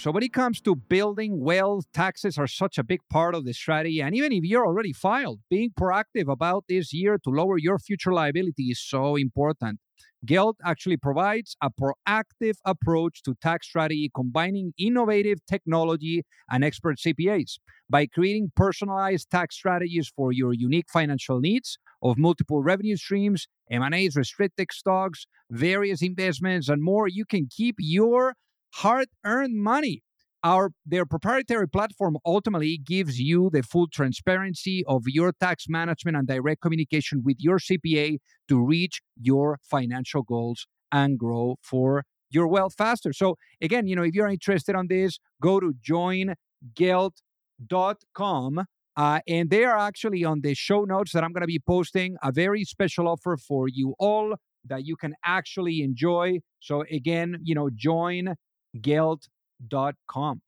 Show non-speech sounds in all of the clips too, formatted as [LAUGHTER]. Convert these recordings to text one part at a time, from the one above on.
So, when it comes to building wealth, taxes are such a big part of the strategy. And even if you're already filed, being proactive about this year to lower your future liability is so important. Gelt actually provides a proactive approach to tax strategy, combining innovative technology and expert CPAs. By creating personalized tax strategies for your unique financial needs of multiple revenue streams, M&As, restricted stocks, various investments, and more, you can keep your hard-earned money. Our their proprietary platform ultimately gives you the full transparency of your tax management and direct communication with your CPA to reach your financial goals and grow for your wealth faster. So again, you know, if you're interested on this, go to joingelt.com uh, and they are actually on the show notes that I'm going to be posting a very special offer for you all that you can actually enjoy. So again, you know, join gelt.com.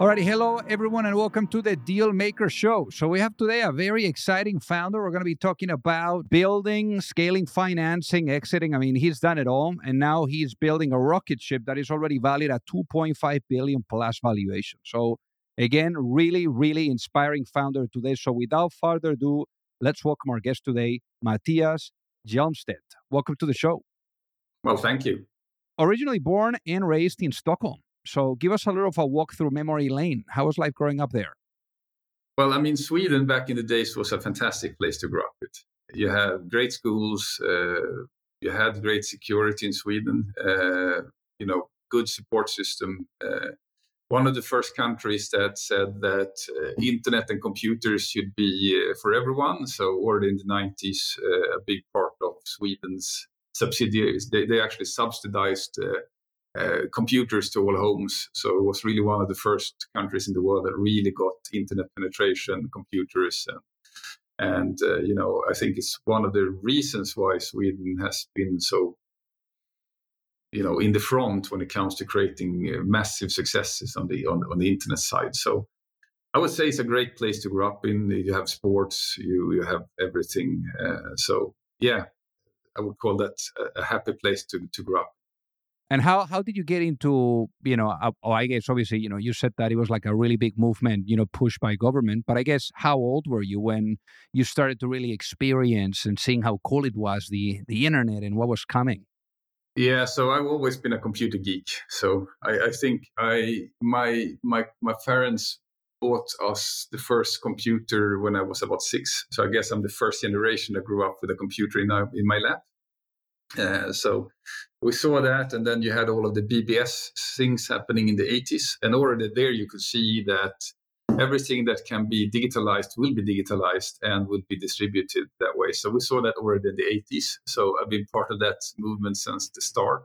Alrighty, hello everyone, and welcome to the Deal Maker Show. So we have today a very exciting founder. We're going to be talking about building, scaling, financing, exiting. I mean, he's done it all, and now he's building a rocket ship that is already valued at 2.5 billion plus valuation. So again, really, really inspiring founder today. So without further ado, let's welcome our guest today, Mattias Hjelmstedt. Welcome to the show. Well, thank you. Originally born and raised in Stockholm. So give us a little of a walk through memory lane. How was life growing up there? Well, I mean, Sweden back in the days was a fantastic place to grow up with. You had great schools, uh, you had great security in Sweden, uh, you know, good support system. Uh, one of the first countries that said that uh, internet and computers should be uh, for everyone. So, already in the 90s, uh, a big part of Sweden's subsidiaries. They, they actually subsidized uh, uh, computers to all homes. So it was really one of the first countries in the world that really got internet penetration, computers, and, and uh, you know I think it's one of the reasons why Sweden has been so you know in the front when it comes to creating uh, massive successes on the on, on the internet side. So. I would say it's a great place to grow up in. You have sports, you you have everything. Uh, so yeah, I would call that a, happy place to, to grow up. And how how did you get into you know? Uh, oh, I guess obviously you know you said that it was like a really big movement, you know, pushed by government. But I guess how old were you when you started to really experience and seeing how cool it was the the internet and what was coming? Yeah, so I've always been a computer geek. So I, I think I my my my parents bought us the first computer when I was about six. So I guess I'm the first generation that grew up with a computer in, in my lap. Uh, so we saw that, and then you had all of the BBS things happening in the 80s. And already there, you could see that everything that can be digitalized will be digitalized and will be distributed that way. So we saw that already in the 80s. So I've been part of that movement since the start.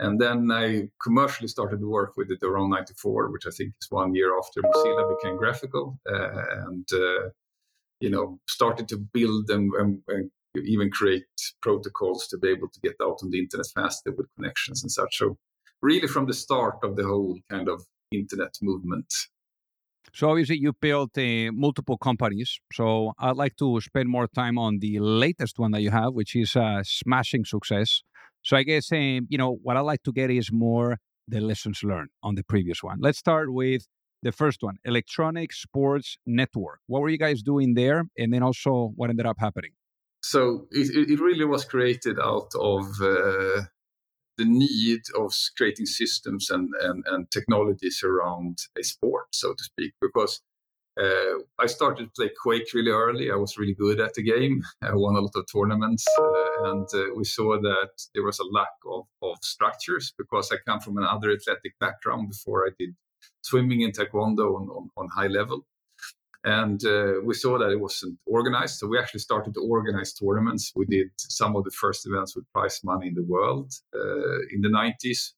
And then I commercially started to work with it around 94, which I think is one year after Mozilla became graphical. Uh, and, uh, you know, started to build and, and, and, even create protocols to be able to get out on the internet faster with connections and such. So, really, from the start of the whole kind of internet movement. So obviously you built uh, multiple companies. So I'd like to spend more time on the latest one that you have, which is a smashing success. So I guess um, you know what I like to get is more the lessons learned on the previous one. Let's start with the first one, Electronic Sports Network. What were you guys doing there, and then also what ended up happening? So it, it really was created out of uh, the need of creating systems and, and, and technologies around a sport, so to speak, because uh, I started to play Quake really early. I was really good at the game. [LAUGHS] I won a lot of tournaments, uh, and uh, we saw that there was a lack of, of structures because I come from another athletic background before I did swimming and taekwondo on, on, on high level. And uh, we saw that it wasn't organized. So we actually started to organize tournaments. We did some of the first events with prize money in the world uh, in the 90s.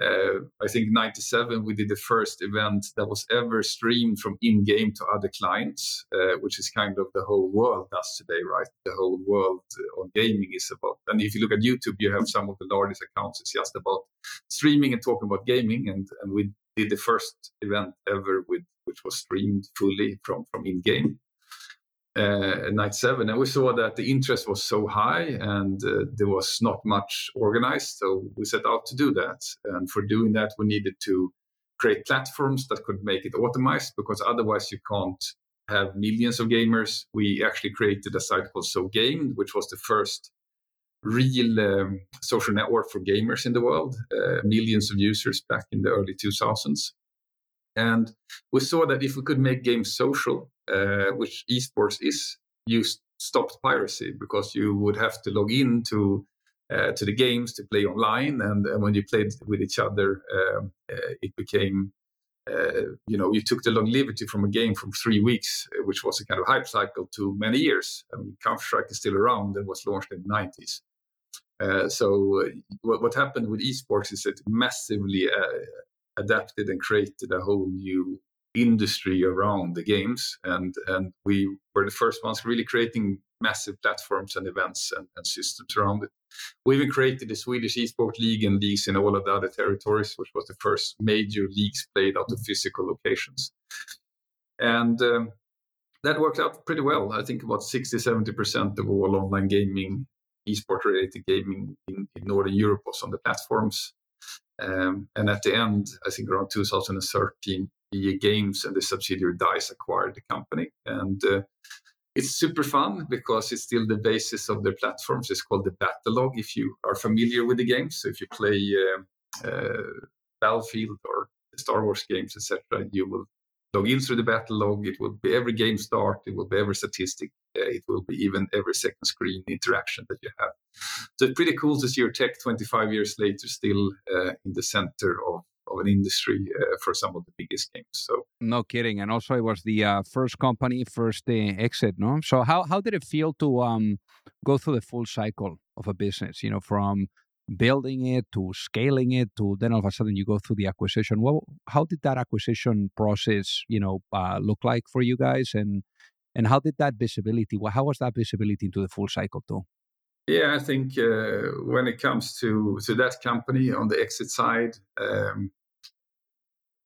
Uh, I think '97 we did the first event that was ever streamed from in-game to other clients, uh, which is kind of the whole world does today, right? The whole world on gaming is about. And if you look at YouTube, you have some of the largest accounts. It's just about streaming and talking about gaming, and and we did the first event ever with which was streamed fully from from in-game uh, night seven, and we saw that the interest was so high and uh, there was not much organized. So we set out to do that, and for doing that, we needed to create platforms that could make it automized because otherwise you can't have millions of gamers. We actually created a site called So Game, which was the first real um, social network for gamers in the world, uh, millions of users back in the early 2000s. And we saw that if we could make games social, uh, which esports is, you stopped piracy because you would have to log in to uh, to the games to play online, and, and when you played with each other, um, uh, it became uh, you know you took the longevity from a game from three weeks, uh, which was a kind of hype cycle, to many years. I mean, Counter Strike is still around and was launched in the 90s. Uh, so what, what, happened with esports is it massively adapted and created a whole new industry around the games and and we were the first ones really creating massive platforms and events and, and systems around it. We even created the swedish esports league and leagues in all of the other territories which was the first major leagues played out of physical locations. And um, that worked out pretty well. I think about 60 70% of all online gaming esports related gaming in, in northern europe was on the platforms. Um, and at the end, I think around 2013, EA Games and the subsidiary DICE acquired the company. And uh, it's super fun because it's still the basis of their platforms. It's called the Battlelog if you are familiar with the games. So if you play uh, uh, Battlefield or Star Wars games, etc., you will log in through the Battlelog. It will be every game start. It will be every statistic. It will be even every second screen interaction that you have. So it's pretty cool to see your tech 25 years later still uh, in the center of, of an industry uh, for some of the biggest games. So no kidding. And also, it was the uh, first company, first uh, exit. No. So how how did it feel to um, go through the full cycle of a business? You know, from building it to scaling it to then all of a sudden you go through the acquisition well how did that acquisition process you know uh, look like for you guys and and how did that visibility well, how was that visibility into the full cycle too yeah i think uh, when it comes to to that company on the exit side um,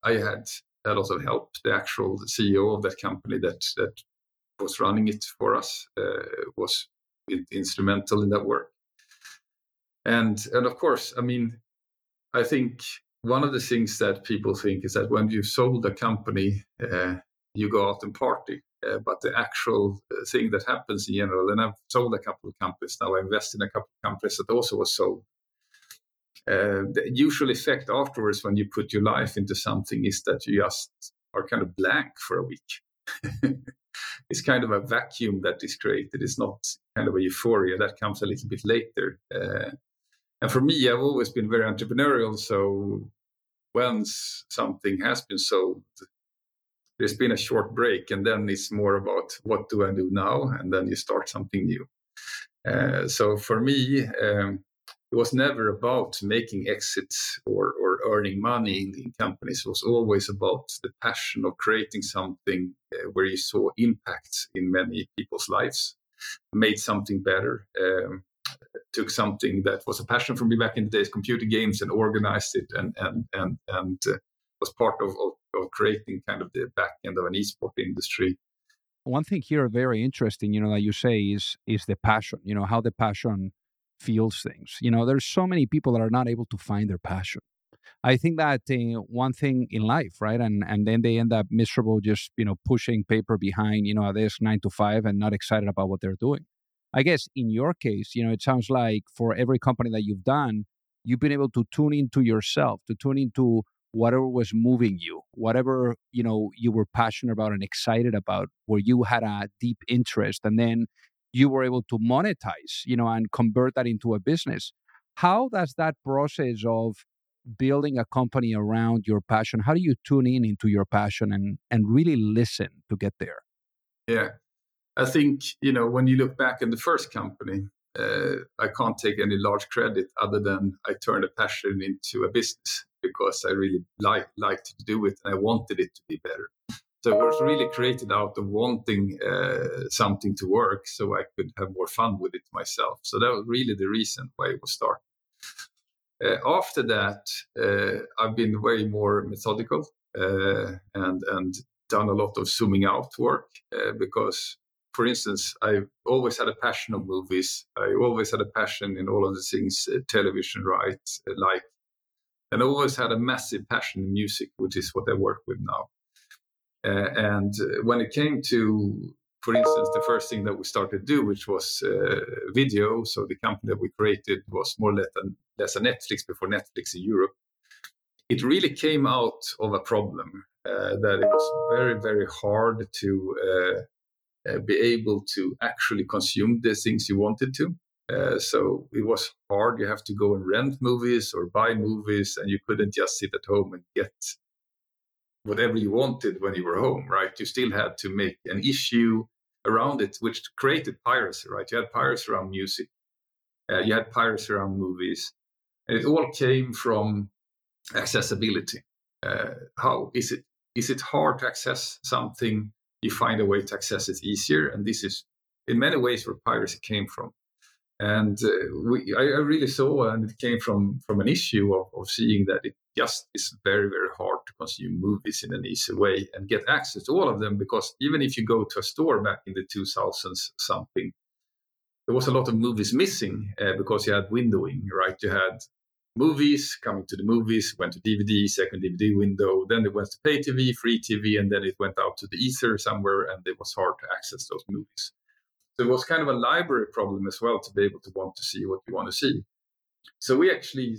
i had a lot of help the actual ceo of that company that that was running it for us uh, was instrumental in that work. And and of course i mean i think one of the things that people think is that when you sold a company uh, you go out and party uh, but the actual uh, thing that happens in general and i've sold a couple of companies now i invest in a couple of companies that also was sold uh, the usual effect afterwards when you put your life into something is that you just are kind of blank for a week. [LAUGHS] It's kind of a vacuum that is created. It's not kind of a euphoria. That comes a little bit later. Uh, and for me, I've always been very entrepreneurial. So once something has been sold, there's been a short break, and then it's more about what do I do now, and then you start something new. Uh, so for me, um, it was never about making exits or, or earning money in, in, companies. It was always about the passion of creating something uh, where you saw impact in many people's lives, made something better. Um, took something that was a passion for me back in the days, computer games, and organized it and and and and uh, was part of, of, of creating kind of the back end of an esport industry. One thing here very interesting, you know, that you say is is the passion. You know how the passion feels things. You know, there's so many people that are not able to find their passion. I think that uh, one thing in life, right, and and then they end up miserable, just you know, pushing paper behind, you know, desk nine to five, and not excited about what they're doing. I guess in your case, you know, it sounds like for every company that you've done, you've been able to tune into yourself, to tune into whatever was moving you, whatever, you know, you were passionate about and excited about, where you had a deep interest and then you were able to monetize, you know, and convert that into a business. How does that process of building a company around your passion, how do you tune in into your passion and and really listen to get there? Yeah. I think you know when you look back in the first company, uh, I can't take any large credit other than I turned a passion into a business because I really like liked to do it and I wanted it to be better. So it was really created out of wanting uh, something to work so I could have more fun with it myself. So that was really the reason why it was started. Uh, after that, uh, I've been way more methodical uh, and and done a lot of zooming out work uh, because for instance, I always had a passion of movies. I always had a passion in all of the things uh, television, right? Uh, like, and I always had a massive passion in music, which is what I work with now. Uh, and uh, when it came to, for instance, the first thing that we started to do, which was uh, video, so the company that we created was more or less, than, a Netflix before Netflix in Europe. It really came out of a problem uh, that it was very, very hard to uh, be able to actually consume the things you wanted to. Uh, so it was hard. You have to go and rent movies or buy movies, and you couldn't just sit at home and get whatever you wanted when you were home, right? You still had to make an issue around it, which created piracy, right? You had piracy around music, uh, you had piracy around movies, and it all came from accessibility. Uh, how is it? Is it hard to access something you find a way to access it easier. And this is in many ways where piracy came from. And uh, we, I, I, really saw, and it came from from an issue of, of seeing that it just is very, very hard consume movies in an easy way and get access to all of them. Because even if you go to a store back in the 2000s, something, there was a lot of movies missing uh, because you had windowing, right? You had movies, coming to the movies, went to DVD, second DVD window, then it went to pay TV, free TV, and then it went out to the ether somewhere, and it was hard to access those movies. So it was kind of a library problem as well to be able to want to see what you want to see. So we actually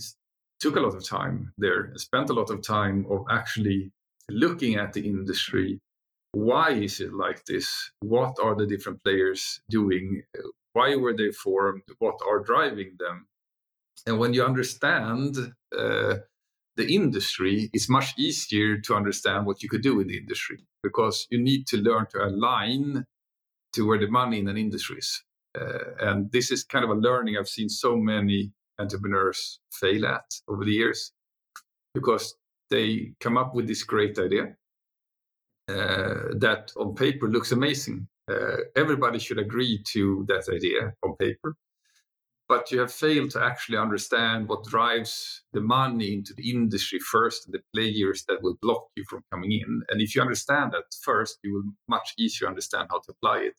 took a lot of time there spent a lot of time of actually looking at the industry. Why is it like this? What are the different players doing? Why were they formed? What are driving them? And when you understand uh, the industry, it's much easier to understand what you could do in the industry because you need to learn to align to where the money in an industry is. Uh, and this is kind of a learning I've seen so many entrepreneurs fail at over the years because they come up with this great idea uh, that on paper looks amazing. Uh, everybody should agree to that idea on paper but you have failed to actually understand what drives the money into the industry first, the players that will block you from coming in. And if you understand that first, you will much easier understand how to apply it.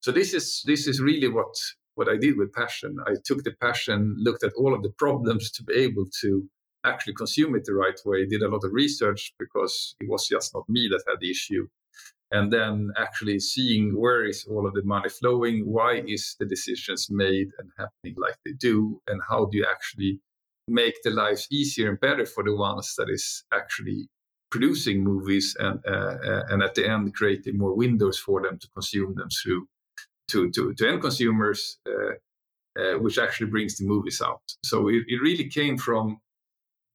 So this is this is really what what I did with passion. I took the passion, looked at all of the problems to be able to actually consume it the right way. Did a lot of research because it was just not me that had the issue and then actually seeing where is all of the money flowing why is the decisions made and happening like they do and how do you actually make the lives easier and better for the ones that is actually producing movies and uh, uh, and at the end creating more windows for them to consume them through to to, to end consumers uh, uh which actually brings the movies out so it, it really came from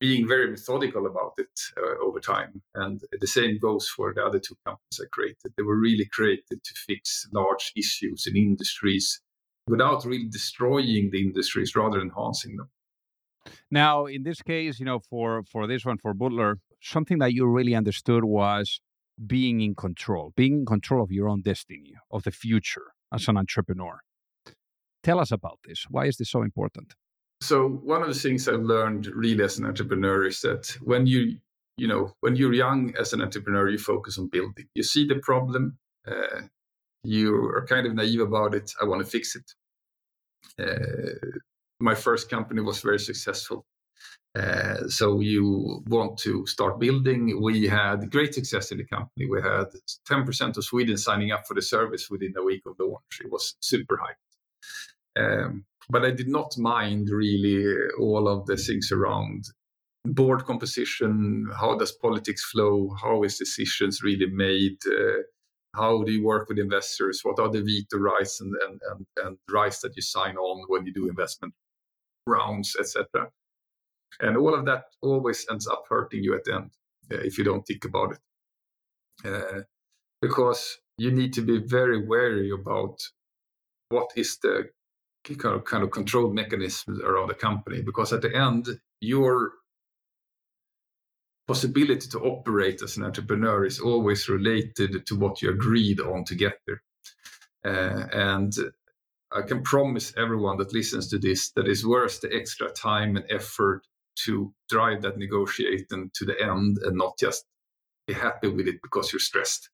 being very methodical about it uh, over time. And the same goes for the other two companies I created. They were really created to fix large issues in industries without really destroying the industries, rather enhancing them. Now, in this case, you know, for for this one, for Voddler, something that you really understood was being in control, being in control of your own destiny, of the future as an entrepreneur. Tell us about this. Why is this so important? so one of the things I've learned really as an entrepreneur is that when you you know when you're young as an entrepreneur, you focus on building. You see the problem, uh, you are kind of naive about it. I want to fix it. Uh, my first company was very successful. Uh, so you want to start building. We had great success in the company. We had 10% of Sweden signing up for the service within a week of the launch. It was super high. Um, but I did not mind really all of the things around board composition. How does politics flow? How is decisions really made? Uh, how do you work with investors? What are the veto rights and, and, and, and rights that you sign on when you do investment rounds, etc. And all of that always ends up hurting you at the end uh, if you don't think about it. Uh, because you need to be very wary about what is the kind of, kind of control mechanisms around the company because at the end your possibility to operate as an entrepreneur is always related to what you agreed on to get there. Uh, and I can promise everyone that listens to this that it's worth the extra time and effort to drive that negotiation to the end and not just be happy with it because you're stressed.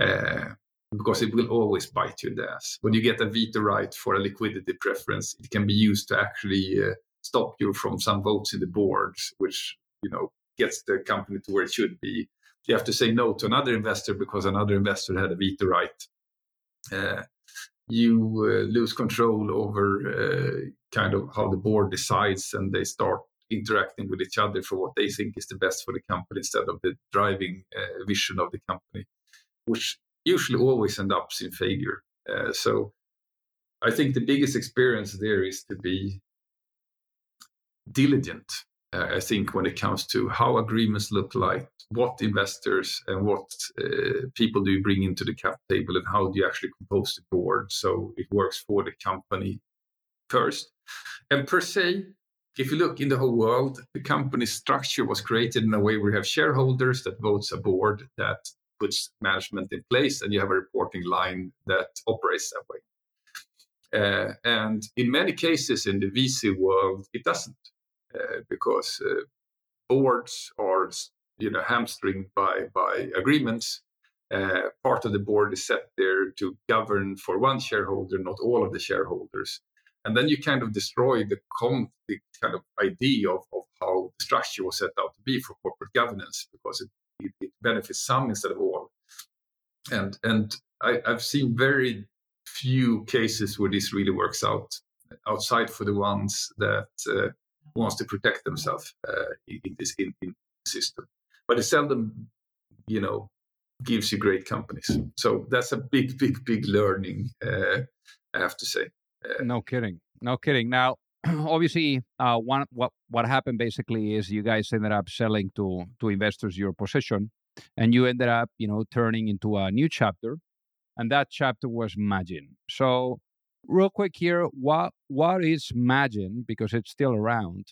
Uh, because it will always bite you in the ass. When you get a veto right for a liquidity preference, it can be used to actually uh, stop you from some votes in the board, which you know gets the company to where it should be. You have to say no to another investor because another investor had a veto right. Uh, you uh, lose control over uh, kind of how the board decides, and they start interacting with each other for what they think is the best for the company instead of the driving uh, vision of the company, which usually always end up in failure. Uh, so I think the biggest experience there is to be diligent. Uh, I think when it comes to how agreements look like, what investors and what uh, people do you bring into the cap table, and how do you actually compose the board so it works for the company first. And per se, if you look in the whole world, the company structure was created in a way where you have shareholders that votes a board that puts management in place, and you have a reporting line that operates that way. Uh, and in many cases in the VC world, it doesn't, uh, because uh, boards are you know hamstringed by by agreements. Uh, part of the board is set there to govern for one shareholder, not all of the shareholders and then you kind of destroy the, com- the kind of idea of, of how the structure was set out to be for corporate governance because it, it, it benefits some instead of all. And and I, have seen very few cases where this really works out outside for the ones that uh, wants to protect themselves uh, in this in, in system. But it seldom you know gives you great companies. So that's a big big big learning uh, i have to say no kidding. No kidding. Now, [CLEARS THROAT] obviously, uh, one what what happened basically is you guys ended up selling to to investors your position, and you ended up, you know, turning into a new chapter, and that chapter was Magine. So, real quick here, what what is Magine because it's still around,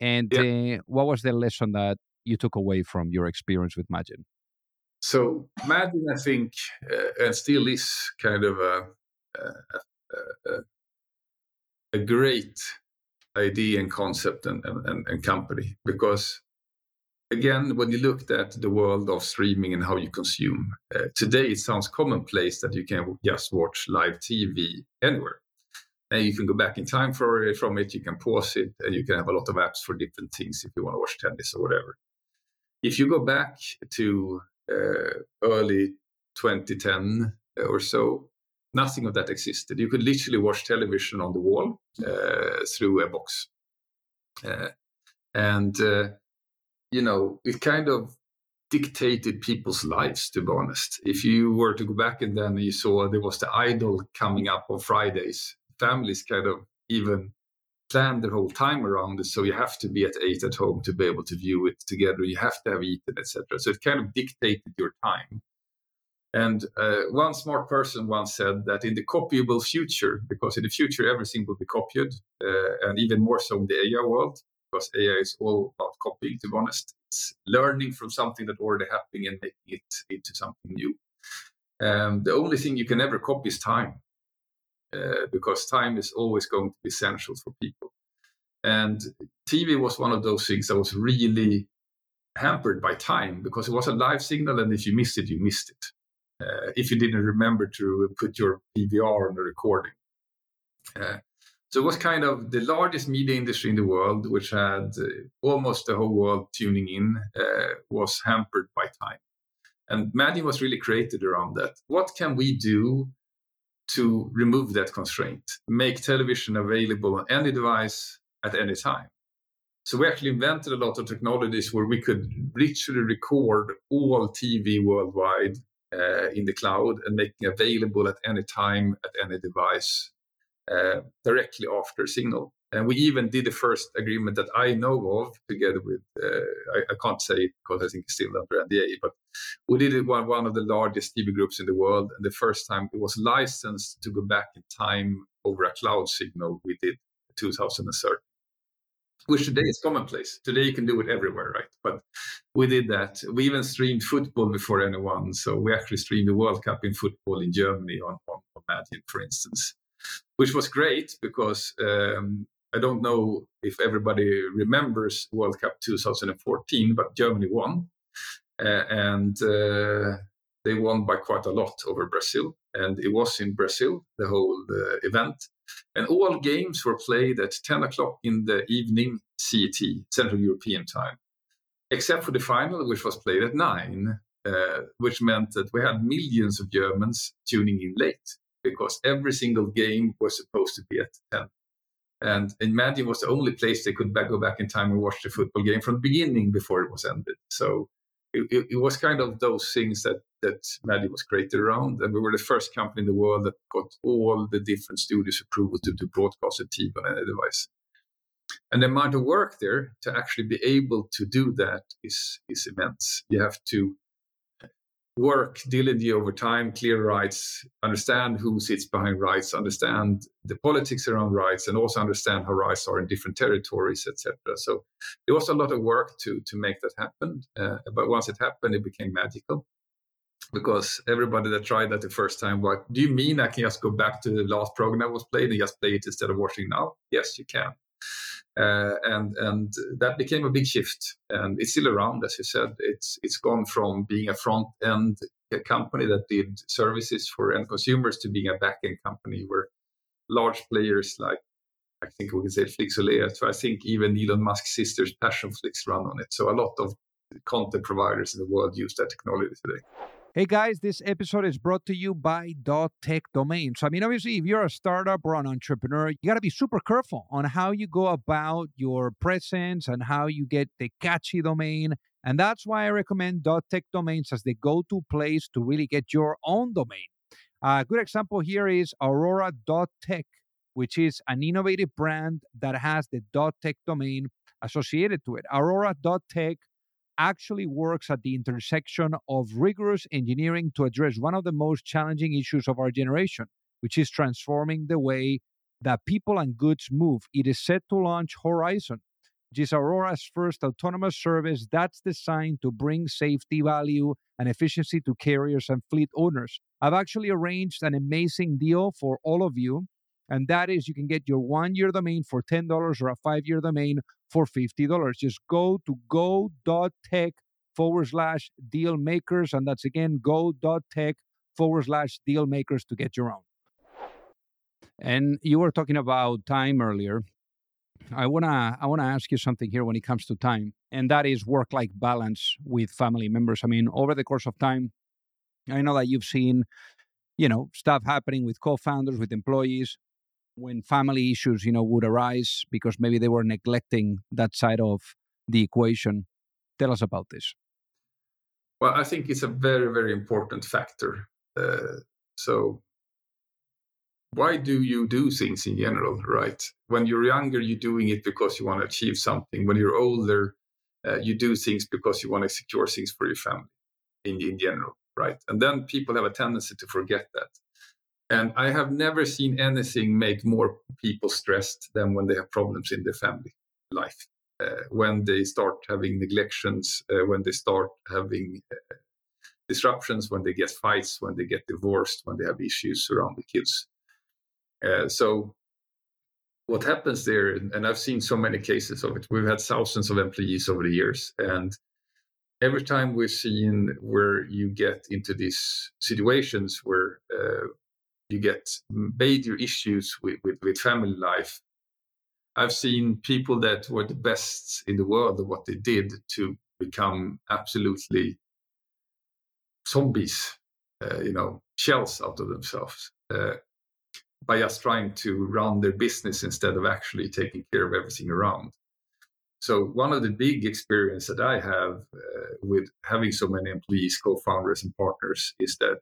and yeah. uh, what was the lesson that you took away from your experience with Magine? So, Magine, I think, uh, and still is kind of a, a, a a great idea and concept and, and, and company because again, when you looked at the world of streaming and how you consume, uh, today it sounds commonplace that you can just watch live TV anywhere. And you can go back in time for, from it, you can pause it, and you can have a lot of apps for different things if you want to watch tennis or whatever. If you go back to uh, early 2010 or so, Nothing of that existed. You could literally watch television on the wall uh, through a box. Uh, and, uh, you know, it kind of dictated people's lives, to be honest. If you were to go back and then you saw there was the Idol coming up on Fridays, families kind of even planned their whole time around it. So you have to be at eight at home to be able to view it together. You have to have eaten, etc. So it kind of dictated your time. And uh, one smart person once said that in the copyable future, because in the future everything will be copied, uh, and even more so in the AI world, because AI is all about copying, to be honest. It's learning from something that already happened and making it into something new. Um, the only thing you can ever copy is time, uh, because time is always going to be essential for people. And TV was one of those things that was really hampered by time because it was a live signal, and if you missed it, you missed it uh, if you didn't remember to put your PVR on the recording. Uh, so it was kind of the largest media industry in the world, which had uh, almost the whole world tuning in, uh, was hampered by time. And Magine was really created around that. What can we do to remove that constraint, make television available on any device at any time? So we actually invented a lot of technologies where we could literally record all TV worldwide uh, in the cloud and making available at any time at any device uh, directly after Signal. And we even did the first agreement that I know of together with, uh, I, I, can't say it because I think it's still under NDA, but we did it one, one of the largest TV groups in the world. And the first time it was licensed to go back in time over a cloud signal, we did 2013. Which today is commonplace. Today you can do it everywhere, right? But we did that. We even streamed football before anyone. So we actually streamed the World Cup in football in Germany on, on, Magine, for instance, which was great because um, I don't know if everybody remembers World Cup 2014, but Germany won. Uh, and uh, they won by quite a lot over Brazil. And it was in Brazil, the whole uh, event. And all games were played at 10 o'clock in the evening CET, Central European Time, except for the final, which was played at 9, uh, which meant that we had millions of Germans tuning in late because every single game was supposed to be at 10. And Magine was the only place they could back, go back in time and watch the football game from the beginning before it was ended. So it, it, was kind of those things that that Magine was created around, and we were the first company in the world that got all the different studios approval to, to broadcast a TV on any device. And the amount of work there to actually be able to do that is is immense. You have to work diligently over time, clear rights, understand who sits behind rights, understand the politics around rights, and also understand how rights are in different territories, etc. So there was a lot of work to to make that happen. Uh, but once it happened, it became magical because everybody that tried that the first time, what do you mean I can just go back to the last program that was played and just play it instead of watching now? Yes, you can. Uh, and and that became a big shift, and it's still around, as you said. It's it's gone from being a front end company that did services for end consumers to being a back end company where large players like I think we can say Flixolea. So I think even Elon Musk's sister's Passionflix run on it. So a lot of content providers in the world use that technology today. Hey guys, this episode is brought to you by .tech domains. I mean, obviously, if you're a startup or an entrepreneur, you got to be super careful on how you go about your presence and how you get the catchy domain. And that's why I recommend .tech domains as the go-to place to really get your own domain. A good example here is Aurora.tech, which is an innovative brand that has the .tech domain associated to it. Aurora.tech actually works at the intersection of rigorous engineering to address one of the most challenging issues of our generation, which is transforming the way that people and goods move. It is set to launch Horizon, which is Aurora's first autonomous service that's designed to bring safety, value, and efficiency to carriers and fleet owners. I've actually arranged an amazing deal for all of you and that is you can get your one year domain for $10 or a five year domain for $50. Just go to go.tech forward slash deal makers. And that's again go.tech forward slash deal makers to get your own. And you were talking about time earlier. I wanna I wanna ask you something here when it comes to time, and that is work life balance with family members. I mean, over the course of time, I know that you've seen, you know, stuff happening with co-founders, with employees, when family issues, you know, would arise because maybe they were neglecting that side of the equation. Tell us about this. Well, I think it's a very, very important factor. Uh, so, why do you do things in general, right? When you're younger, you're doing it because you want to achieve something. When you're older, uh, you do things because you want to secure things for your family in, in general, right? And then people have a tendency to forget that. And I have never seen anything make more people stressed than when they have problems in their family life. Uh, when they start having neglections, uh, when they start having uh, disruptions, when they get fights, when they get divorced, when they have issues around the kids. Uh, so, what happens there, and I've seen so many cases of it, we've had thousands of employees over the years. And every time we've seen where you get into these situations where uh, you get major issues with, with, with family life. I've seen people that were the best in the world at what they did to become absolutely zombies, uh, you know, shells out of themselves uh, by just trying to run their business instead of actually taking care of everything around. So one of the big experience that I have uh, with having so many employees, co-founders, and partners is that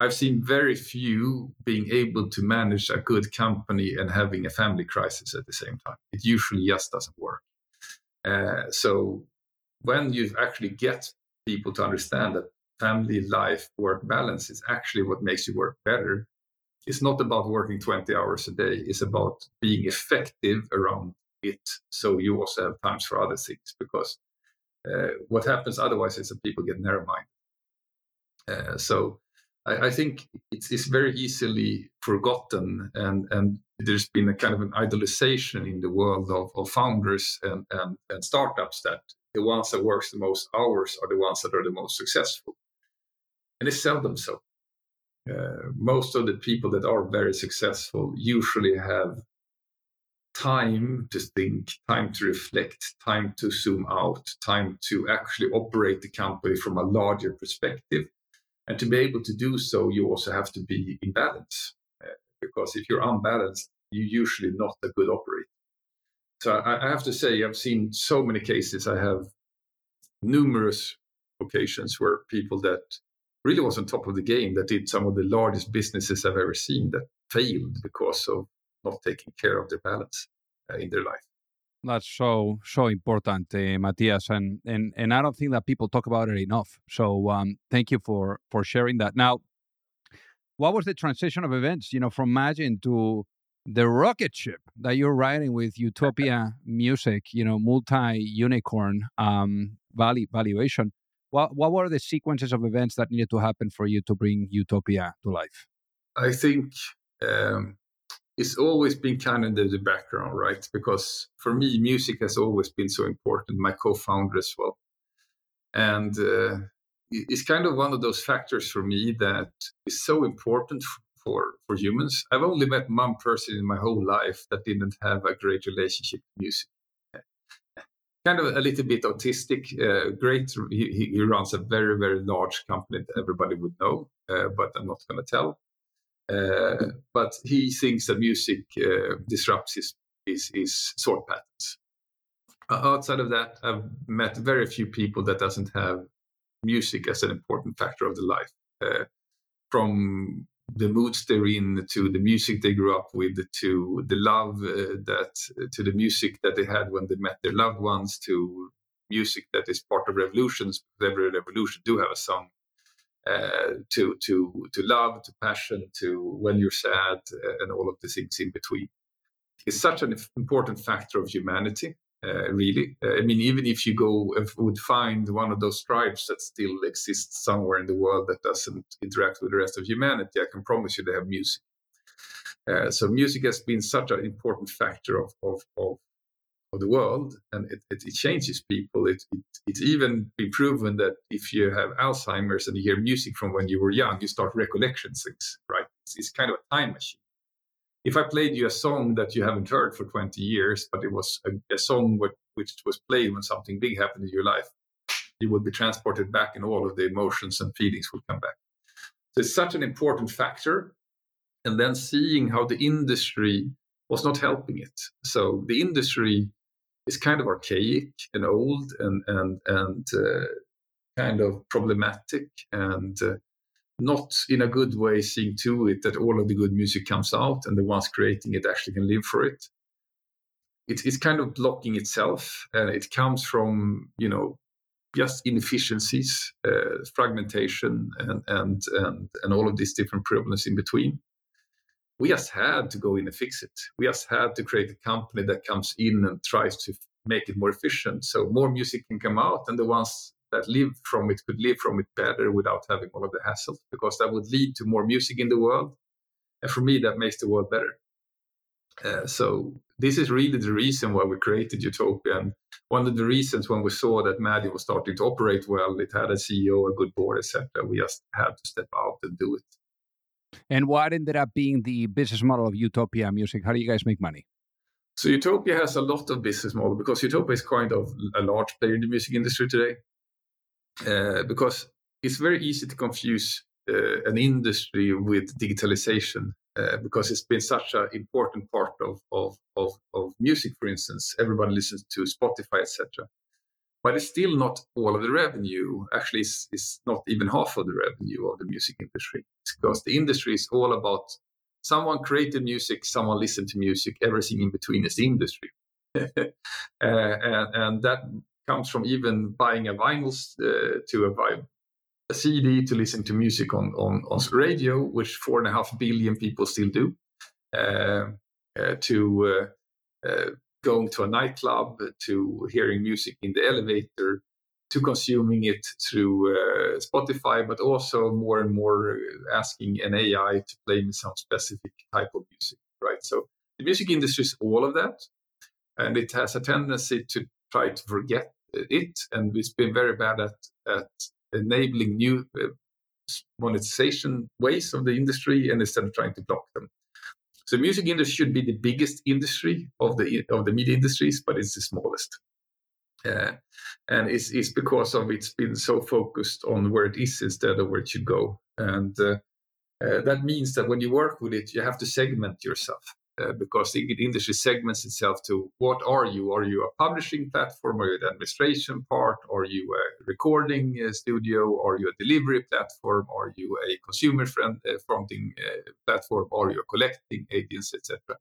I've seen very few being able to manage a good company and having a family crisis at the same time. It usually just doesn't work. Uh, so when you actually get people to understand that family life work balance is actually what makes you work better, it's not about working 20 hours a day. It's about being effective around it so you also have times for other things because uh, what happens otherwise is that people get narrow minded. Uh, so I, I, think it's, it's very easily forgotten, and, and there's been a kind of an idolization in the world of, of founders and, and, and startups that the ones that works the most hours are the ones that are the most successful. And it's seldom so. Uh, most of the people that are very successful usually have time to think, time to reflect, time to zoom out, time to actually operate the company from a larger perspective. And to be able to do so, you also have to be in balance. Uh, because if you're unbalanced, you're usually not a good operator. So I, I have to say, I've seen so many cases. I have numerous occasions where people that really was on top of the game that did some of the largest businesses I've ever seen that failed because of not taking care of their balance uh, in their life. That's so so important, uh, Mattias, and and and I don't think that people talk about it enough. So um, thank you for for sharing that. Now, what was the transition of events? You know, from Magine to the rocket ship that you're riding with Utopia Music. You know, multi unicorn um, value, valuation. What what were the sequences of events that needed to happen for you to bring Utopia to life? I think um, it's always been kind of the, background, right? Because for me, music has always been so important. My co-founder as well, and uh, it's kind of one of those factors for me that is so important for for humans. I've only met one person in my whole life that didn't have a great relationship with music. [LAUGHS] Kind of a little bit autistic. Uh, great. He, he, runs a very very large company that everybody would know, uh, but I'm not going to tell. Uh, but he thinks that music uh, disrupts his, his, his thought patterns. outside of that, I've met very few people that doesn't have music as an important factor of the life. Uh, from the moods they're in to the music they grew up with to the love uh, that to the music that they had when they met their loved ones to music that is part of revolutions every revolution do have a song uh, to to to love, to passion, to when you're sad, uh, and all of the things in between. It's such an important factor of humanity, uh, really. Uh, I mean, even if you go would find one of those tribes that still exists somewhere in the world that doesn't interact with the rest of humanity, I can promise you they have music. Uh, so music has been such an important factor of, of, of of the world and it, it, it changes people. It, it, it's even been proven that if you have Alzheimer's and you hear music from when you were young, you start recollection things, right? It's, it's kind of a time machine. If I played you a song that you haven't heard for 20 years, but it was a, a song what, which was played when something big happened in your life, you would be transported back and all of the emotions and feelings would come back. So it's such an important factor. And then seeing how the industry was not helping it. So the industry is kind of archaic and old and and and uh, kind of problematic and uh, not in a good way seeing to it that all of the good music comes out and the ones creating it actually can live for it. it it's kind of blocking itself and it comes from you know just inefficiencies, uh, fragmentation, and, and and and all of these different problems in between we just had to go in and fix it. We just had to create a company that comes in and tries to make it more efficient. So more music can come out, and the ones that live from it could live from it better without having all of the hassle, because that would lead to more music in the world. And for me, that makes the world better. Uh, so this is really the reason why we created Utopia. And one of the reasons when we saw that Maddie was starting to operate well, it had a CEO, a good board, etc. We just had to step out and do it. And what ended up being the business model of Utopia Music? How do you guys make money? So Utopia has a lot of business model because Utopia is kind of a large player in the music industry today. Uh, because it's very easy to confuse uh, an industry with digitalization uh, because it's been such an important part of, of, of, of music, for instance. Everybody listens to Spotify, etc but it's still not all of the revenue. Actually, it's, it's, not even half of the revenue of the music industry because the industry is all about someone created music, someone listened to music, everything in between is the industry. [LAUGHS] uh, and, and, that comes from even buying a vinyl uh, to a, a, CD to listen to music on, on, on radio, which four and a half billion people still do, uh, uh to uh, uh, going to a nightclub to hearing music in the elevator to consuming it through uh, Spotify, but also more and more asking an AI to play me some specific type of music, right? So the music industry is all of that, and it has a tendency to try to forget it, and it's been very bad at at enabling new uh, monetization ways of the industry, and instead of trying to block them. So music industry should be the biggest industry of the of the media industries, but it's the smallest. Uh, and it's, it's because of it's been so focused on where it is instead of where it should go. And uh, uh, that means that when you work with it, you have to segment yourself. Uh, because the industry segments itself to what are you? Are you a publishing platform? Are you the administration part? Are you a recording uh, studio? Are you a delivery platform? Are you a consumer friend, uh, fronting uh, platform? Are you a collecting agency, etc.?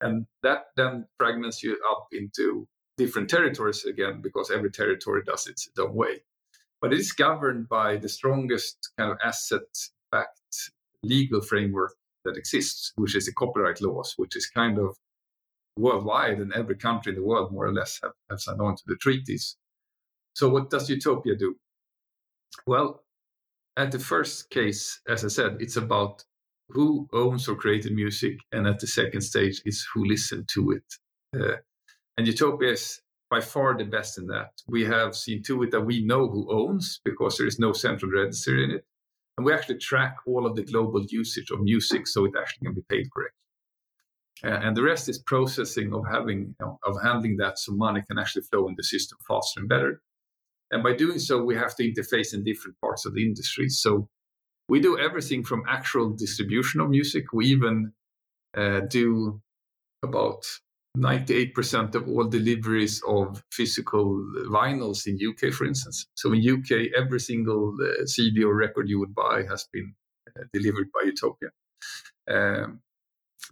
And that then fragments you up into different territories again, because every territory does it its own way. But it is governed by the strongest kind of asset-backed legal framework that exists, which is the copyright laws, which is kind of worldwide, and every country in the world more or less have, have signed on to the treaties. So, what does Utopia do? Well, at the first case, as I said, it's about who owns or created music, and at the second stage, is who listened to it. Uh, and Utopia is by far the best in that. We have seen to it that we know who owns because there is no central register in it. And we actually track all of the global usage of music so it actually can be paid correctly. Uh, and the rest is processing of having of handling that so money can actually flow in the system faster and better. And by doing so, we have to interface in different parts of the industry. So we do everything from actual distribution of music. We even uh, do about 98% of all deliveries of physical vinyls in UK, for instance. So in UK, every single uh, CD or record you would buy has been uh, delivered by Utopia. Um,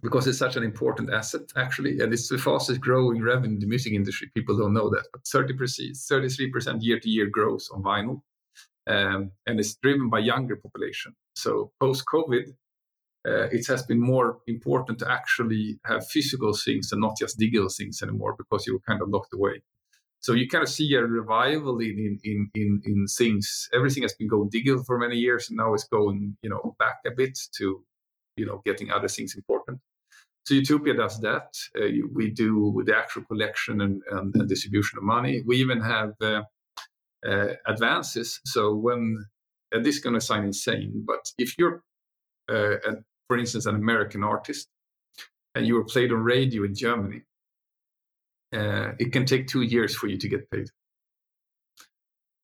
because it's such an important asset, actually, and it's the fastest growing revenue in the music industry. People don't know that, but 30%, 33% year to year growth on vinyl. Um, and it's driven by younger population. So post COVID, uh, it has been more important to actually have physical things and not just digital things anymore because you were kind of locked away. So you kind of see a revival in in in in things. Everything has been going digital for many years, and now it's going you know back a bit to you know getting other things important. So Utopia does that. Uh, we do with the actual collection and, and, and, distribution of money. We even have uh, uh, advances. So when and this is going to sound insane, but if you're uh, for instance, an American artist, and you were played on radio in Germany, uh, it can take two years for you to get paid.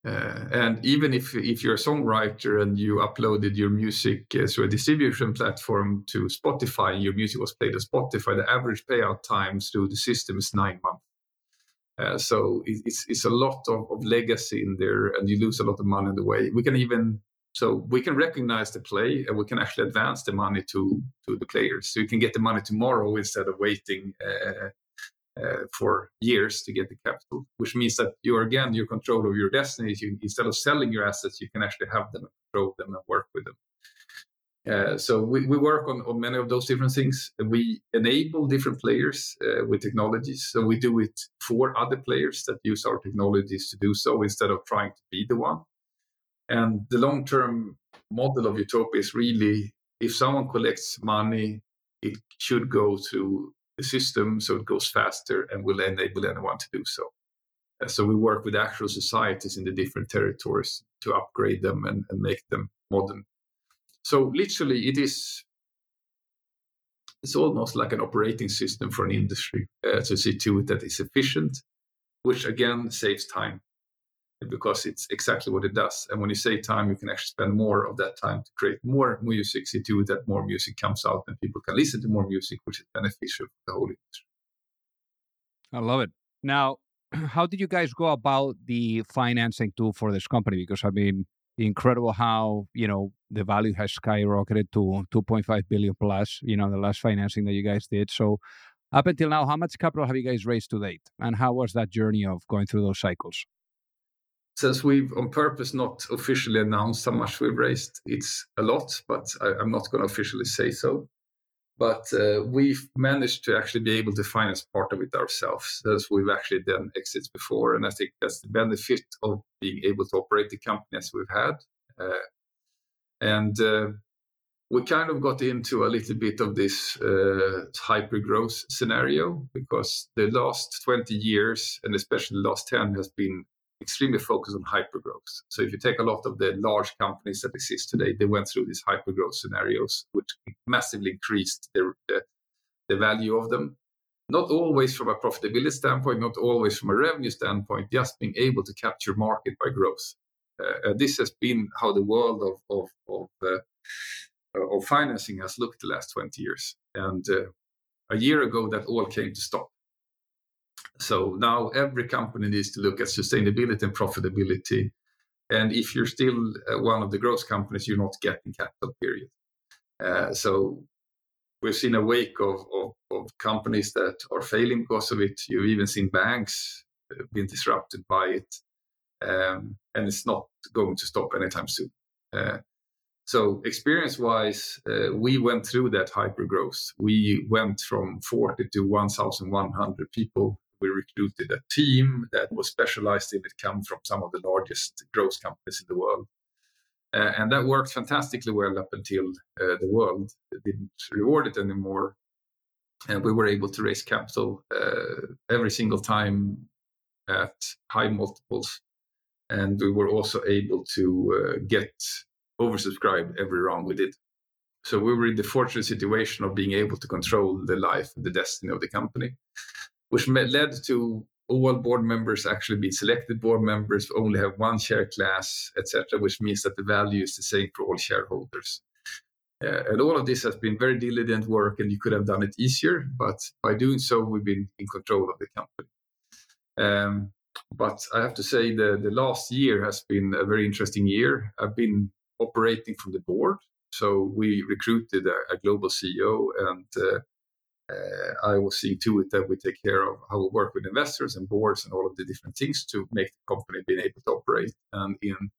Uh, and even if if you're a songwriter and you uploaded your music uh, through a distribution platform to Spotify, and your music was played on Spotify, the average payout time through the system is nine months. Uh, so it, it's it's a lot of, of legacy in there, and you lose a lot of money in the way. We can even so we can recognize the play and we can actually advance the money to, to the players. So you can get the money tomorrow instead of waiting uh, uh, for years to get the capital, which means that you are again your control of your destiny. You, instead of selling your assets, you can actually have them, control them, and work with them. Uh, so we, we work on, on many of those different things. We enable different players uh, with technologies. So we do it for other players that use our technologies to do so instead of trying to be the one. And the long term model of Utopia is really if someone collects money, it should go through the system so it goes faster and will enable anyone to do so. Uh, so we work with actual societies in the different territories to upgrade them and, and make them modern. So literally, it is it's almost like an operating system for an industry uh, to see to it that it's efficient, which again saves time because it's exactly what it does. And when you say time, you can actually spend more of that time to create more music, see to it that more music comes out and people can listen to more music, which is beneficial for the whole industry. I love it. Now, [CLEARS THROAT] how did you guys go about the financing tool for this company? Because I mean, incredible how you know the value has skyrocketed to 2.5 billion plus. You know, the last financing that you guys did. So, up until now, how much capital have you guys raised to date, and how was that journey of going through those cycles? Since we've on purpose not officially announced how much we've raised, it's a lot, but I, am not going to officially say so. but uh, we've managed to actually be able to finance part of it ourselves as we've actually done exits before and i think that's the benefit of being able to operate the company as we've had uh, and uh, we kind of got into a little bit of this uh, hyper growth scenario because the last 20 years and especially the last 10 has been extremely focused on hyper growth. So if you take a lot of the large companies that exist today, they went through these hyper growth scenarios, which massively increased the, the, the value of them. Not always from a profitability standpoint, not always from a revenue standpoint, just being able to capture market by growth. Uh, this has been how the world of of of, uh, of financing has looked the last 20 years. And uh, a year ago, that all came to stop. So now every company needs to look at sustainability and profitability. And if you're still uh, one of the growth companies, you're not getting capital, period. Uh, so we've seen a wake of, of, of, companies that are failing because of it. You've even seen banks uh, being disrupted by it. Um, and it's not going to stop anytime soon. Uh, so experience wise, uh, we went through that hyper growth. We went from 40 to 1,100 people we recruited a team that was specialized in it, come from some of the largest growth companies in the world. Uh, and that worked fantastically well up until uh, the world didn't reward it anymore. And we were able to raise capital uh, every single time at high multiples. And we were also able to uh, get oversubscribed every round we did. So we were in the fortunate situation of being able to control the life and the destiny of the company which led to all board members actually be selected board members, only have one share class, etc., which means that the value is the same for all shareholders. Uh, and all of this has been very diligent work, and you could have done it easier, but by doing so, we've been in control of the company. Um, but I have to say, the, the last year has been a very interesting year. I've been operating from the board. So we recruited a, a global CEO and uh, I will see to it that we take care of how we work with investors and boards and all of the different things to make the company being able to operate. And in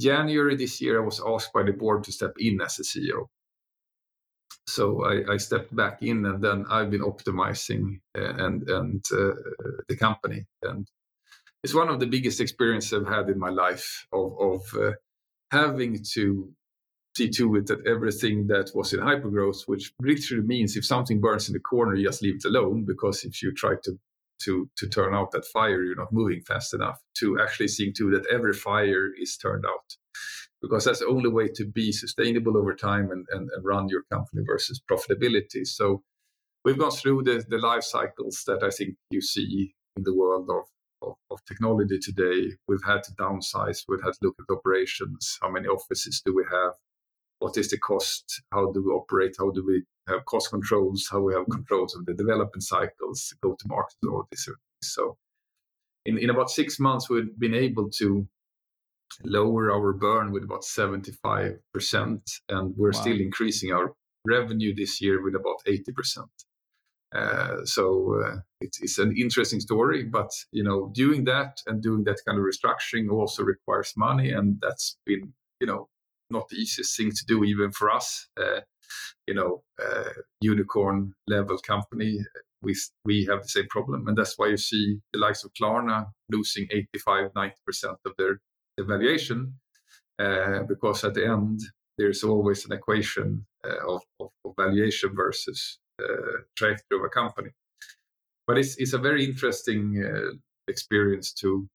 January this year, I was asked by the board to step in as a CEO. So I, I stepped back in, and then I've been optimizing uh, and and uh, the company. And it's one of the biggest experiences I've had in my life of of uh, having to see to it that everything that was in hypergrowth, which literally means if something burns in the corner, you just leave it alone because if you try to to to turn out that fire, you're not moving fast enough. To actually seeing to that every fire is turned out, because that's the only way to be sustainable over time and and, and run your company versus profitability. So we've gone through the the life cycles that I think you see in the world of of, of, technology today. We've had to downsize, we've had to look at operations. How many offices do we have? What is the cost? How do we operate? How do we have cost controls? How we have controls of the development cycles, go to market, all this. So, in, in about six months, we've been able to lower our burn with about 75%, and we're wow. still increasing our revenue this year with about 80%. Uh, so uh, it's, it's, an interesting story, but you know, doing that and doing that kind of restructuring also requires money, and that's been you know not the easiest thing to do even for us. Uh, you know, uh, unicorn level company, we we have the same problem, and that's why you see the likes of Klarna losing 85, 90 percent of their valuation, uh, because at the end there's always an equation of, of, of, valuation versus trajectory of a company. But it's it's a very interesting uh, experience to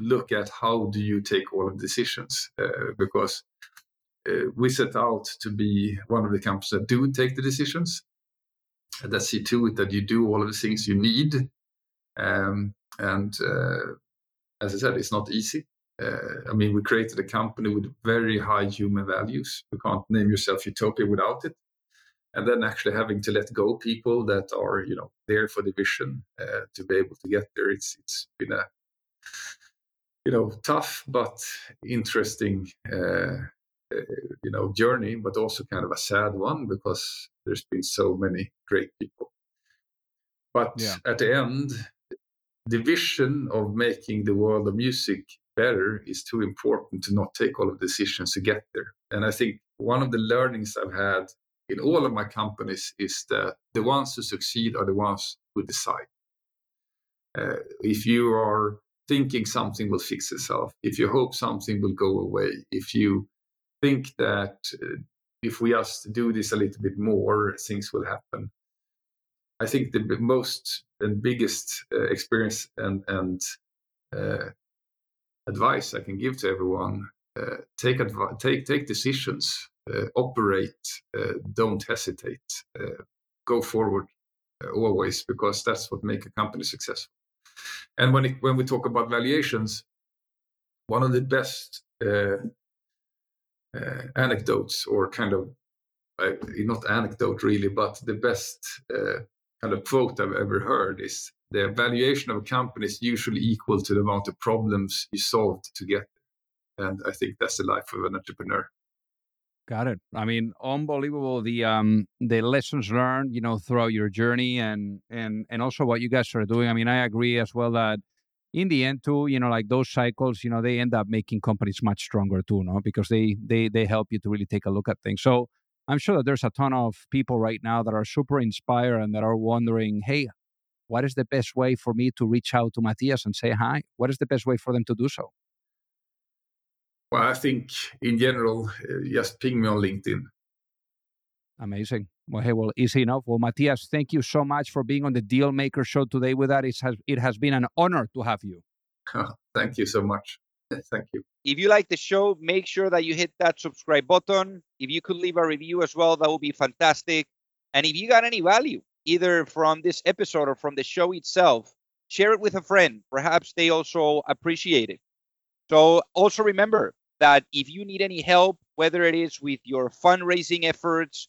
look at how do you take all the decisions uh, because uh, we set out to be one of the companies that do take the decisions that see to it that you do all of the things you need. Um, and uh, as i said it's not easy. Uh, i mean we created a company with very high human values. You can't name yourself utopia without it. And then actually having to let go people that are you know there for the vision uh, to be able to get there it's it's been a you know tough but interesting uh, you know journey, but also kind of a sad one because there's been so many great people. But yeah. at the end, the vision of making the world of music better is too important to not take all of the decisions to get there. And I think one of the learnings I've had in all of my companies is that the ones who succeed are the ones who decide. Uh, if you are thinking something will fix itself, if you hope something will go away, if you think that uh, if we just do this a little bit more, things will happen. I think the most and biggest uh, experience and, and uh, advice I can give to everyone: uh, take adv- take take decisions, uh, operate, uh, don't hesitate, go forward always, because that's what make a company successful. And when it, when we talk about valuations, one of the best uh, anecdotes or kind of uh, not anecdote really, but the best uh, kind of quote I've ever heard is the valuation of a company is usually equal to the amount of problems you solved to get. And I think that's the life of an entrepreneur. Got it. I mean, unbelievable the um the lessons learned, you know, throughout your journey and and and also what you guys are doing. I mean, I agree as well that in the end too you know like those cycles you know they end up making companies much stronger too no? Because they they they help you to really take a look at things. So i'm sure that there's a ton of people right now that are super inspired and that are wondering hey what is the best way for me to reach out to Mattias and say hi? What is the best way for them to do so? Well i think in general uh, just ping me on linkedin. Amazing. Well, hey, well, easy enough. Well, Mattias, thank you so much for being on the Deal Maker Show today with us. It has, it has been an honor to have you. [LAUGHS] thank you so much. [LAUGHS] Thank you. If you like the show, make sure that you hit that subscribe button. If you could leave a review as well, that would be fantastic. And if you got any value, either from this episode or from the show itself, share it with a friend. Perhaps they also appreciate it. So also remember that if you need any help, whether it is with your fundraising efforts,